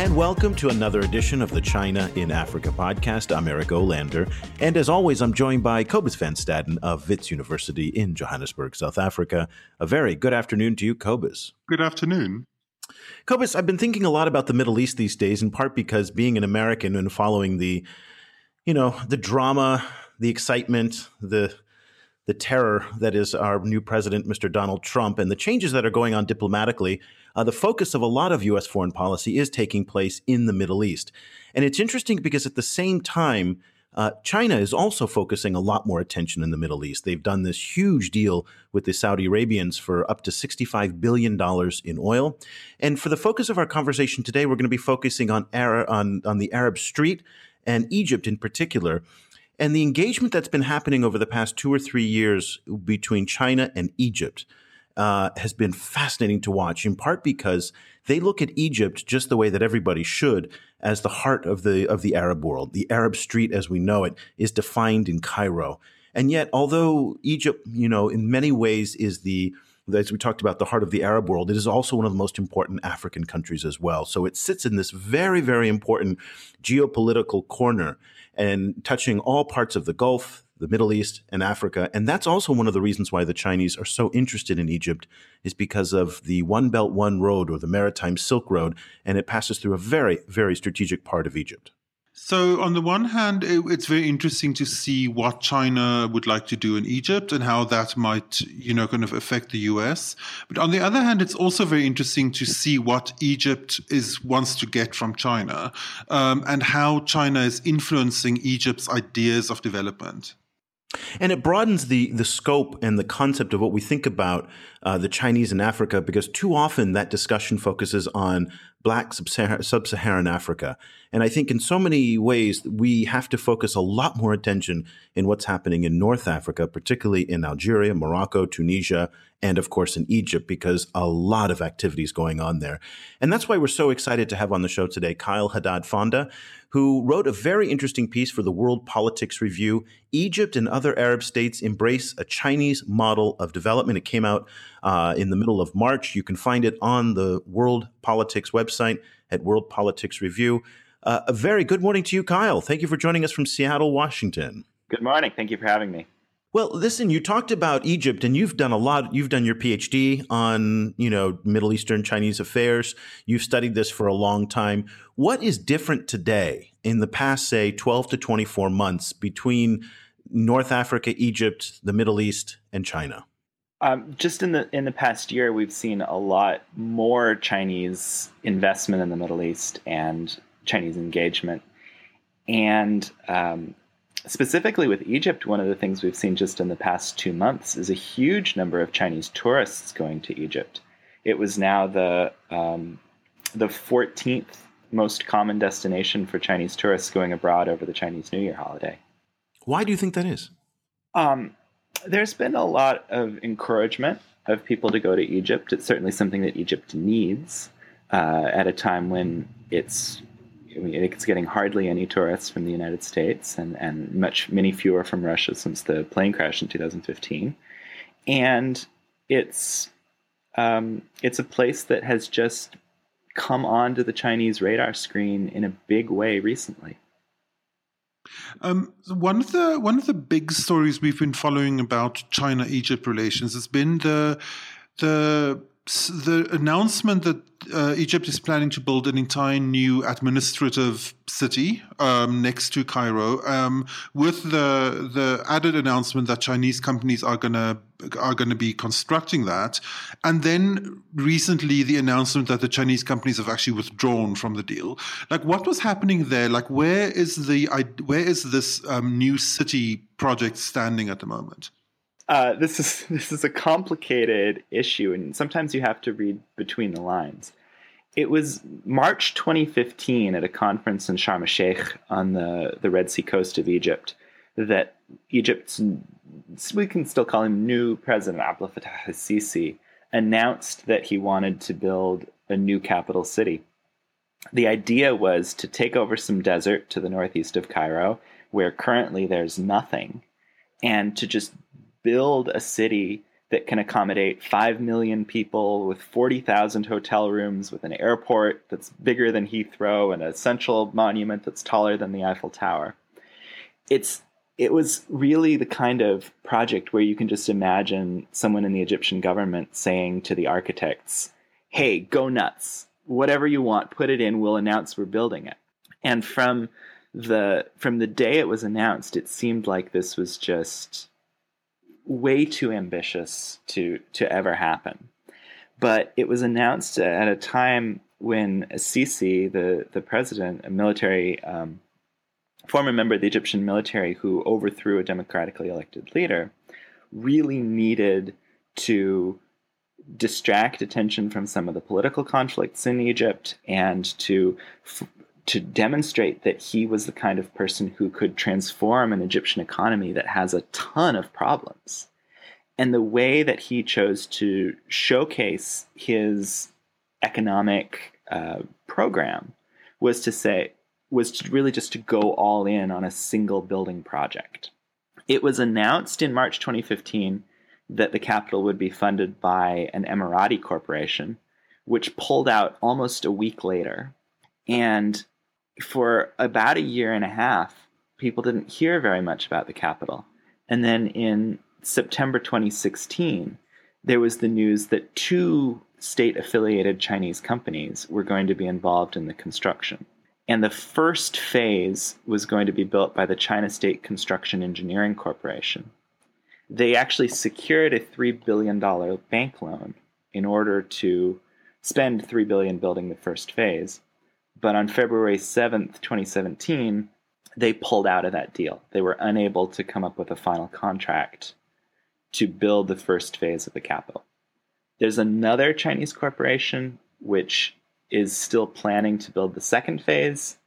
and welcome to another edition of the China in Africa podcast. I'm Eric Olander, and as always, I'm joined by Cobus Van Staden of Wits University in Johannesburg, South Africa. A very good afternoon to you, Cobus. Good afternoon. Cobus, I've been thinking a lot about the Middle East these days, in part because being an American and following the, you know, the drama, the excitement, the the terror that is our new president, Mr. Donald Trump, and the changes that are going on diplomatically, uh, the focus of a lot of U.S. foreign policy is taking place in the Middle East. And it's interesting because at the same time, uh, China is also focusing a lot more attention in the Middle East. They've done this huge deal with the Saudi Arabians for up to $65 billion in oil. And for the focus of our conversation today, we're going to be focusing on, on, on the Arab Street and Egypt in particular. And the engagement that's been happening over the past two or three years between China and Egypt uh, has been fascinating to watch, in part because they look at Egypt just the way that everybody should, as the heart of the of the Arab world. The Arab street, as we know it, is defined in Cairo. And yet, although Egypt, you know, in many ways is the as we talked about, the heart of the Arab world, it is also one of the most important African countries as well. So it sits in this very, very important geopolitical corner and touching all parts of the Gulf, the Middle East, and Africa. And that's also one of the reasons why the Chinese are so interested in Egypt, is because of the One Belt, One Road or the Maritime Silk Road. And it passes through a very, very strategic part of Egypt. So, on the one hand, it, it's very interesting to see what China would like to do in Egypt and how that might, you know, kind of affect the US. But on the other hand, it's also very interesting to see what Egypt is wants to get from China um, and how China is influencing Egypt's ideas of development. And it broadens the the scope and the concept of what we think about uh, the Chinese in Africa, because too often that discussion focuses on Black sub-Saharan Africa, and I think in so many ways we have to focus a lot more attention in what's happening in North Africa, particularly in Algeria, Morocco, Tunisia, and of course in Egypt, because a lot of activities going on there, and that's why we're so excited to have on the show today Kyle Haddad Fonda who wrote a very interesting piece for the World Politics Review. Egypt and other Arab states embrace a Chinese model of development. It came out uh, in the middle of March. You can find it on the World Politics website at World Politics Review. Uh, a very good morning to you, Kyle. Thank you for joining us from Seattle, Washington. Good morning. Thank you for having me. Well, listen, you talked about Egypt and you've done a lot. You've done your PhD on, you know, Middle Eastern Chinese affairs. You've studied this for a long time. What is different today in the past, say, 12 to 24 months between North Africa, Egypt, the Middle East, and China? Um, just in the in the past year, we've seen a lot more Chinese investment in the Middle East and Chinese engagement, and um, specifically with Egypt, one of the things we've seen just in the past two months is a huge number of Chinese tourists going to Egypt. It was now the um, the 14th most common destination for Chinese tourists going abroad over the Chinese New Year holiday. Why do you think that is? Um, there's been a lot of encouragement of people to go to Egypt. It's certainly something that Egypt needs uh, at a time when it's I mean, it's getting hardly any tourists from the United States and, and much many fewer from Russia since the plane crash in 2015. And it's um, it's a place that has just come onto the Chinese radar screen in a big way recently. Um, one of the one of the big stories we've been following about China Egypt relations has been the the the announcement that uh, Egypt is planning to build an entire new administrative city um, next to Cairo, um, with the the added announcement that Chinese companies are gonna are going to be constructing that, and then recently the announcement that the Chinese companies have actually withdrawn from the deal. Like, what was happening there? Like, where is the where is this um, new city project standing at the moment? Uh, this is this is a complicated issue, and sometimes you have to read between the lines. It was March 2015 at a conference in Sharm el Sheikh on the, the Red Sea coast of Egypt that Egypt's we can still call him new president Abdel Fattah al-Sisi announced that he wanted to build a new capital city. The idea was to take over some desert to the northeast of Cairo, where currently there's nothing, and to just build a city that can accommodate 5 million people with 40,000 hotel rooms, with an airport that's bigger than Heathrow and a central monument that's taller than the Eiffel Tower. It's it was really the kind of project where you can just imagine someone in the Egyptian government saying to the architects, "Hey, go nuts. Whatever you want, put it in. We'll announce we're building it." And from the from the day it was announced, it seemed like this was just way too ambitious to to ever happen. But it was announced at a time when Sisi, the the president, a military um, former member of the Egyptian military who overthrew a democratically elected leader, really needed to distract attention from some of the political conflicts in Egypt and to to demonstrate that he was the kind of person who could transform an Egyptian economy that has a ton of problems. And the way that he chose to showcase his economic uh, program was to say, was to really just to go all in on a single building project. It was announced in March 2015 that the capital would be funded by an Emirati corporation, which pulled out almost a week later. And for about a year and a half, people didn't hear very much about the capital. And then in September 2016, there was the news that two state affiliated Chinese companies were going to be involved in the construction. And the first phase was going to be built by the China State Construction Engineering Corporation. They actually secured a $3 billion bank loan in order to spend 3 billion building the first phase. But on February 7th, 2017, they pulled out of that deal. They were unable to come up with a final contract to build the first phase of the capital. There's another Chinese corporation which is still planning to build the second phase,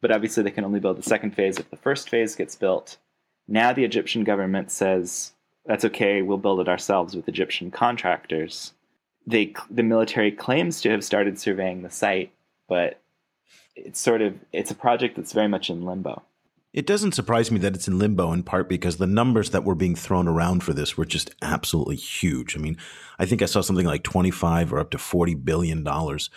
but obviously they can only build the second phase if the first phase gets built. Now the Egyptian government says that's okay, we'll build it ourselves with Egyptian contractors. They the military claims to have started surveying the site, but it's sort of it's a project that's very much in limbo. It doesn't surprise me that it's in limbo in part because the numbers that were being thrown around for this were just absolutely huge. I mean, I think I saw something like 25 or up to 40 billion dollars.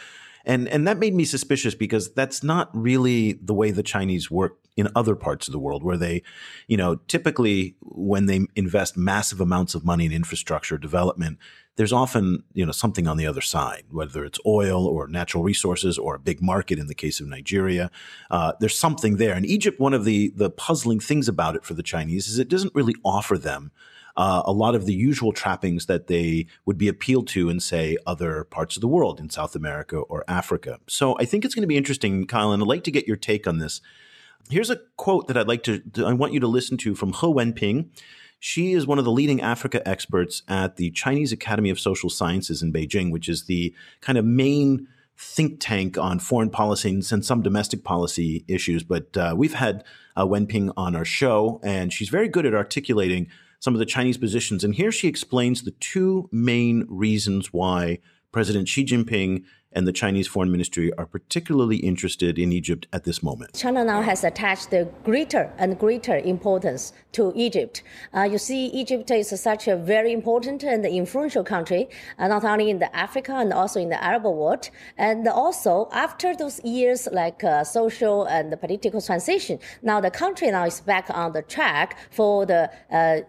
And and that made me suspicious because that's not really the way the Chinese work in other parts of the world where they, you know, typically when they invest massive amounts of money in infrastructure development, there's often, you know, something on the other side, whether it's oil or natural resources or a big market in the case of Nigeria. Uh, there's something there. And Egypt, one of the the puzzling things about it for the Chinese is it doesn't really offer them uh, a lot of the usual trappings that they would be appealed to in, say, other parts of the world, in South America or Africa. So I think it's going to be interesting, Kyle, and I'd like to get your take on this. Here's a quote that I'd like to, I want you to listen to from He Wenping. She is one of the leading Africa experts at the Chinese Academy of Social Sciences in Beijing, which is the kind of main think tank on foreign policy and some domestic policy issues. But uh, we've had uh, Wenping on our show, and she's very good at articulating some of the Chinese positions. And here she explains the two main reasons why President Xi Jinping and the Chinese Foreign Ministry are particularly interested in Egypt at this moment. China now has attached the greater and greater importance to Egypt. Uh, you see, Egypt is such a very important and influential country, uh, not only in the Africa and also in the Arab world. And also, after those years like uh, social and political transition, now the country now is back on the track for the uh,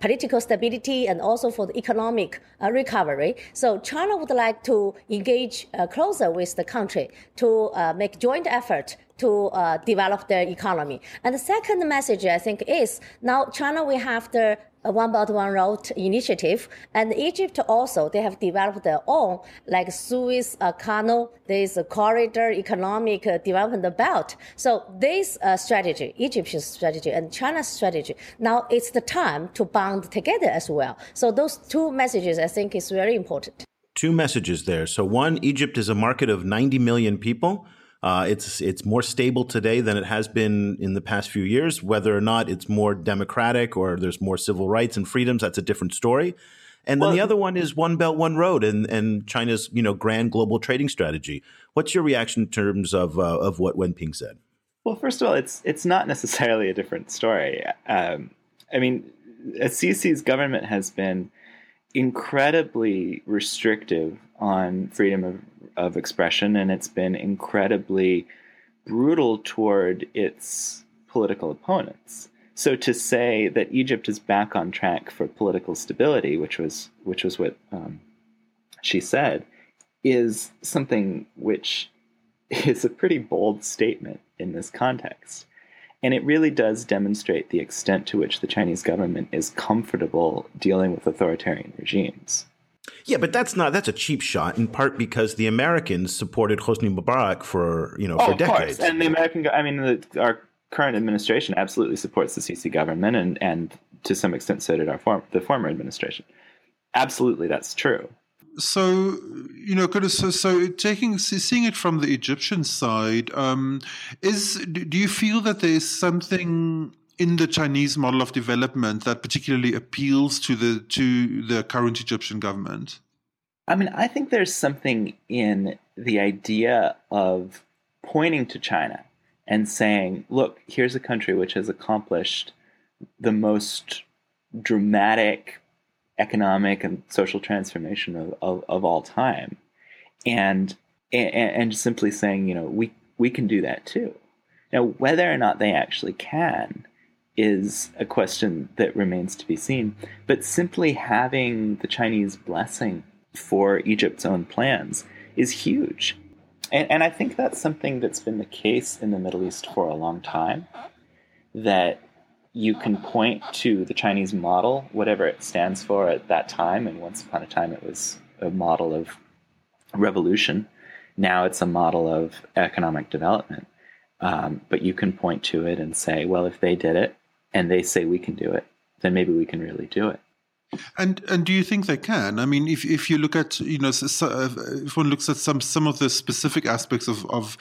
political stability and also for the economic uh, recovery. So China would like to engage uh, closer with the country to uh, make joint effort to uh, develop their economy. And the second message, I think, is now China will have the one Belt One Road initiative, and Egypt also they have developed their own like Suez uh, Canal, a corridor economic uh, development belt. So this uh, strategy, egyptian strategy and China's strategy, now it's the time to bond together as well. So those two messages I think is very important. Two messages there. So one, Egypt is a market of 90 million people uh, it's it's more stable today than it has been in the past few years. Whether or not it's more democratic or there's more civil rights and freedoms, that's a different story. And then well, the other one is One Belt, One Road, and, and China's you know grand global trading strategy. What's your reaction in terms of uh, of what Wenping said? Well, first of all, it's it's not necessarily a different story. Um, I mean, Sisi's government has been incredibly restrictive on freedom of, of expression, and it's been incredibly brutal toward its political opponents. So to say that Egypt is back on track for political stability, which was which was what um, she said, is something which is a pretty bold statement in this context. And it really does demonstrate the extent to which the Chinese government is comfortable dealing with authoritarian regimes. Yeah, but that's not that's a cheap shot in part because the Americans supported Hosni Mubarak for you know oh, for decades. Course. And the American, I mean, the, our current administration absolutely supports the Sisi government, and and to some extent, so did our form, the former administration. Absolutely, that's true so you know kind of so, so taking seeing it from the egyptian side um, is do you feel that there's something in the chinese model of development that particularly appeals to the to the current egyptian government i mean i think there's something in the idea of pointing to china and saying look here's a country which has accomplished the most dramatic economic and social transformation of, of, of all time. And, and, and simply saying, you know, we, we can do that too. Now, whether or not they actually can is a question that remains to be seen. But simply having the Chinese blessing for Egypt's own plans is huge. And, and I think that's something that's been the case in the Middle East for a long time. That you can point to the Chinese model, whatever it stands for at that time. And once upon a time, it was a model of revolution. Now it's a model of economic development. Um, but you can point to it and say, well, if they did it and they say we can do it, then maybe we can really do it. And and do you think they can? I mean, if if you look at you know, uh, if one looks at some some of the specific aspects of of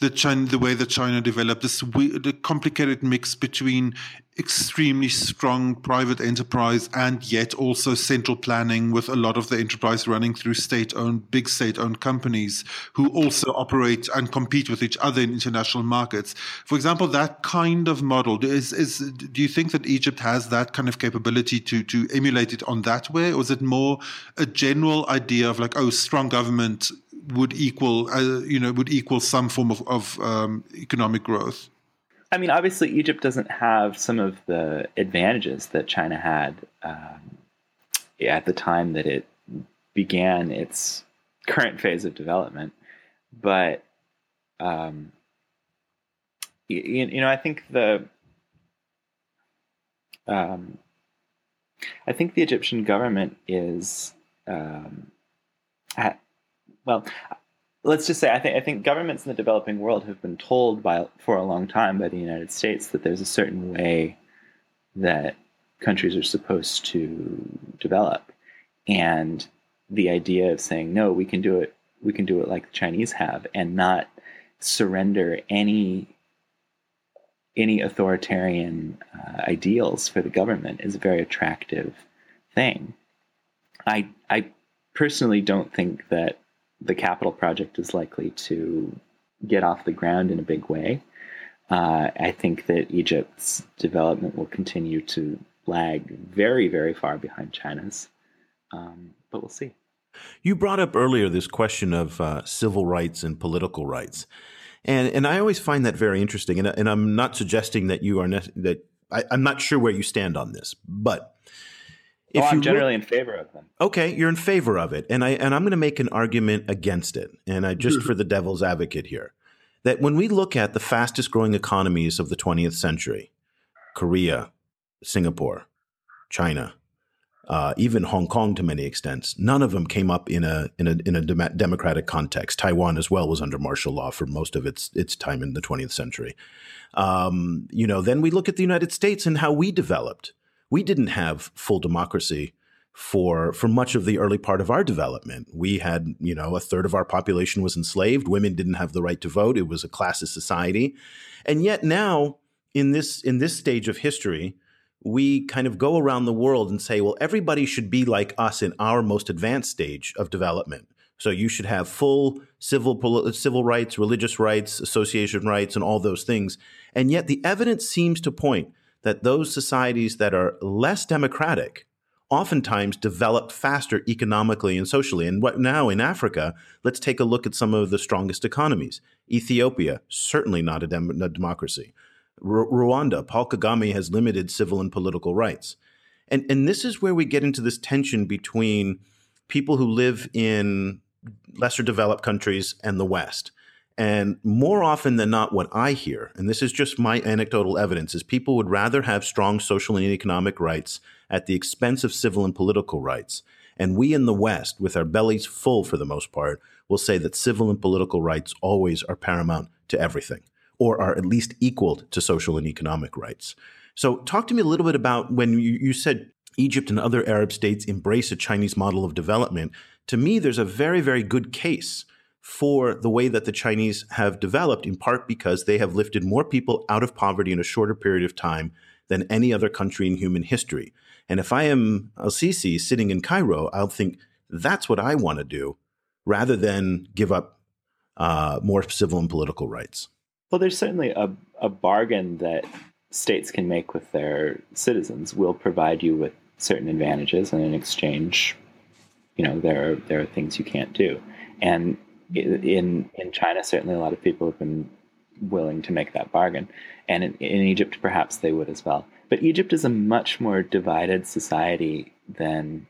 the China, the way that China developed this the complicated mix between extremely strong private enterprise and yet also central planning with a lot of the enterprise running through state-owned big state-owned companies who also operate and compete with each other in international markets. For example that kind of model is is do you think that Egypt has that kind of capability to to emulate it on that way? Or is it more a general idea of like oh strong government would equal uh, you know would equal some form of, of um, economic growth I mean, obviously, Egypt doesn't have some of the advantages that China had um, at the time that it began its current phase of development. But, um, you, you, know, I think the. Um, I think the Egyptian government is, um, at, well, let's just say I think I think governments in the developing world have been told by for a long time by the United States that there's a certain way that countries are supposed to develop, and the idea of saying no, we can do it, we can do it like the Chinese have, and not surrender any any authoritarian uh, ideals for the government is a very attractive thing. I I personally don't think that the capital project is likely to get off the ground in a big way. Uh, I think that Egypt's development will continue to lag very, very far behind China's, um, but we'll see. You brought up earlier this question of uh, civil rights and political rights, and and I always find that very interesting. And, and I'm not suggesting that you are ne- that I, I'm not sure where you stand on this, but if oh, I'm generally in favor of them. Okay, you're in favor of it, and I and I'm going to make an argument against it, and I just for the devil's advocate here, that when we look at the fastest growing economies of the 20th century, Korea, Singapore, China, uh, even Hong Kong to many extents, none of them came up in a in a in a dem- democratic context. Taiwan as well was under martial law for most of its its time in the 20th century. Um, you know, then we look at the United States and how we developed we didn't have full democracy for for much of the early part of our development. We had, you know, a third of our population was enslaved. Women didn't have the right to vote. It was a classist society. And yet now in this in this stage of history, we kind of go around the world and say, well, everybody should be like us in our most advanced stage of development. So you should have full civil civil rights, religious rights, association rights, and all those things. And yet the evidence seems to point that those societies that are less democratic oftentimes develop faster economically and socially. And what now in Africa, let's take a look at some of the strongest economies. Ethiopia, certainly not a, dem- a democracy. R- Rwanda, Paul Kagame has limited civil and political rights. And, and this is where we get into this tension between people who live in lesser developed countries and the West. And more often than not, what I hear, and this is just my anecdotal evidence, is people would rather have strong social and economic rights at the expense of civil and political rights. And we in the West, with our bellies full for the most part, will say that civil and political rights always are paramount to everything, or are at least equal to social and economic rights. So, talk to me a little bit about when you, you said Egypt and other Arab states embrace a Chinese model of development. To me, there's a very, very good case for the way that the Chinese have developed, in part because they have lifted more people out of poverty in a shorter period of time than any other country in human history. And if I am Al Sisi sitting in Cairo, I'll think that's what I want to do rather than give up uh, more civil and political rights. Well, there's certainly a, a bargain that states can make with their citizens. We'll provide you with certain advantages, and in exchange, you know, there are, there are things you can't do. And in in China, certainly a lot of people have been willing to make that bargain, and in, in Egypt, perhaps they would as well. But Egypt is a much more divided society than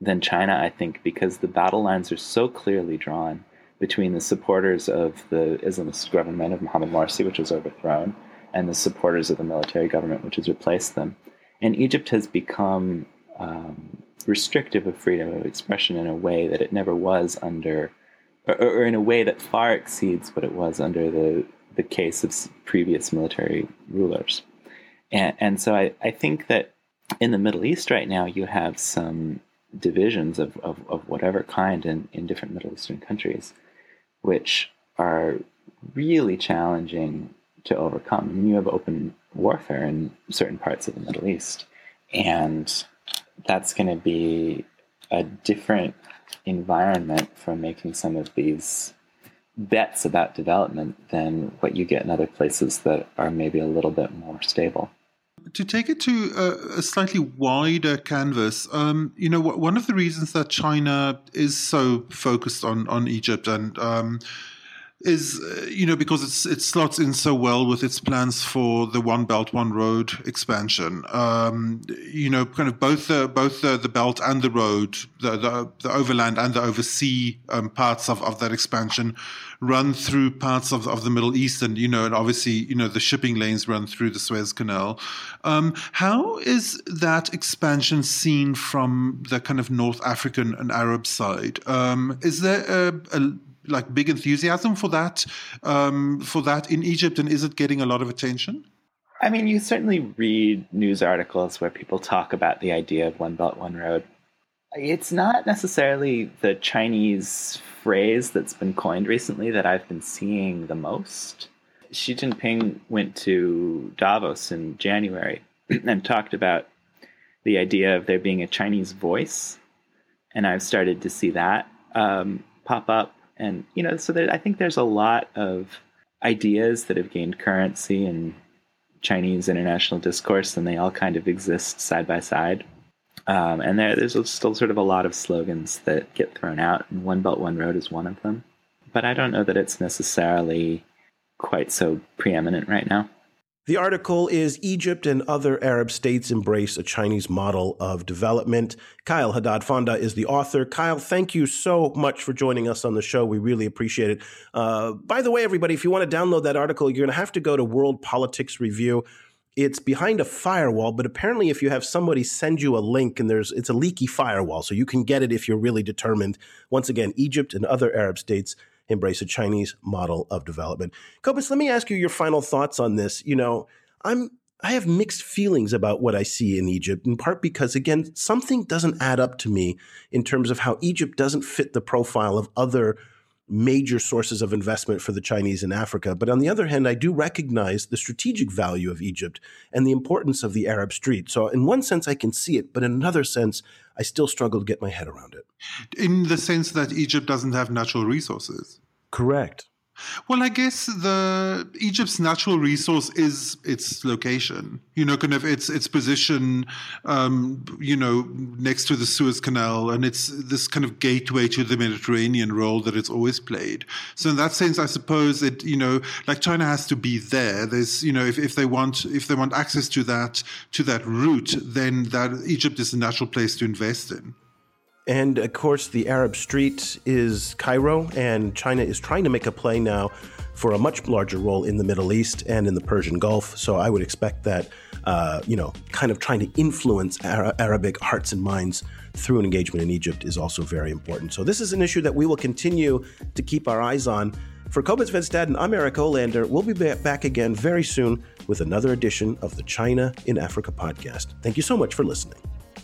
than China, I think, because the battle lines are so clearly drawn between the supporters of the Islamist government of Mohammed Morsi, which was overthrown, and the supporters of the military government, which has replaced them. And Egypt has become um, restrictive of freedom of expression in a way that it never was under or, or in a way that far exceeds what it was under the, the case of previous military rulers. And, and so I, I think that in the Middle East right now, you have some divisions of, of, of whatever kind in, in different Middle Eastern countries, which are really challenging to overcome. Mean, you have open warfare in certain parts of the Middle East, and that's going to be a different environment for making some of these bets about development than what you get in other places that are maybe a little bit more stable. To take it to a, a slightly wider canvas, um, you know, one of the reasons that China is so focused on on Egypt and um, is uh, you know because it's it slots in so well with its plans for the One Belt One Road expansion. Um, you know, kind of both the both the, the belt and the road, the the, the overland and the oversea um, parts of, of that expansion run through parts of, of the Middle East, and you know, and obviously you know the shipping lanes run through the Suez Canal. Um, how is that expansion seen from the kind of North African and Arab side? Um, is there a, a like big enthusiasm for that um, for that in Egypt, and is it getting a lot of attention? I mean, you certainly read news articles where people talk about the idea of one belt, one road. It's not necessarily the Chinese phrase that's been coined recently that I've been seeing the most. Xi Jinping went to Davos in January and talked about the idea of there being a Chinese voice, and I've started to see that um, pop up and you know so there, i think there's a lot of ideas that have gained currency in chinese international discourse and they all kind of exist side by side. Um, and there, there's still sort of a lot of slogans that get thrown out and one belt one road is one of them. But i don't know that it's necessarily quite so preeminent right now the article is Egypt and other Arab states embrace a Chinese model of development. Kyle Haddad Fonda is the author. Kyle, thank you so much for joining us on the show. We really appreciate it. Uh, by the way, everybody, if you want to download that article, you're going to have to go to World Politics Review. It's behind a firewall, but apparently, if you have somebody send you a link and there's it's a leaky firewall, so you can get it if you're really determined. Once again, Egypt and other Arab states embrace a Chinese model of development. Cobus, let me ask you your final thoughts on this. You know, I'm I have mixed feelings about what I see in Egypt, in part because, again, something doesn't add up to me in terms of how Egypt doesn't fit the profile of other major sources of investment for the Chinese in Africa. But on the other hand, I do recognize the strategic value of Egypt and the importance of the Arab Street. So, in one sense, I can see it, but in another sense, I still struggle to get my head around it. In the sense that Egypt doesn't have natural resources. Correct. Well, I guess the Egypt's natural resource is its location. You know, kind of its its position, um, you know, next to the Suez Canal, and it's this kind of gateway to the Mediterranean role that it's always played. So in that sense, I suppose it, you know, like China has to be there. There's, you know, if, if they want if they want access to that to that route, then that Egypt is a natural place to invest in. And of course, the Arab Street is Cairo, and China is trying to make a play now for a much larger role in the Middle East and in the Persian Gulf. So I would expect that, uh, you know, kind of trying to influence Ara- Arabic hearts and minds through an engagement in Egypt is also very important. So this is an issue that we will continue to keep our eyes on. For Cobus Van Staden, I'm Eric Olander. We'll be back again very soon with another edition of the China in Africa podcast. Thank you so much for listening.